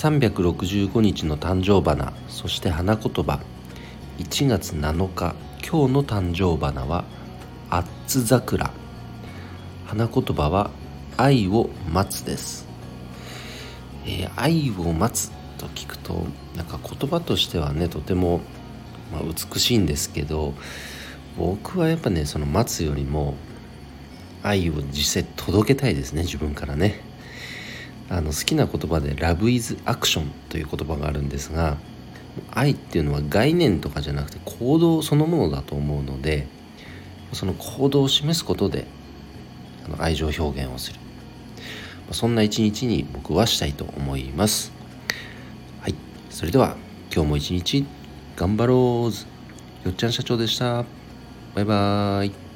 365日の誕生花そして花言葉。1月7日今日の誕生花はアッツ桜。花言葉は愛を待つです、えー、愛を待つと聞くとなんか言葉としてはねとても、まあ、美しいんですけど僕はやっぱねその待つよりも愛を実際届けたいですね自分からね。あの好きな言葉で「Love is Action」という言葉があるんですが愛っていうのは概念とかじゃなくて行動そのものだと思うのでその行動を示すことであの愛情表現をする。そんな一日に僕はしたいと思います。はい。それでは今日も一日頑張ろう。よっちゃん社長でした。バイバーイ。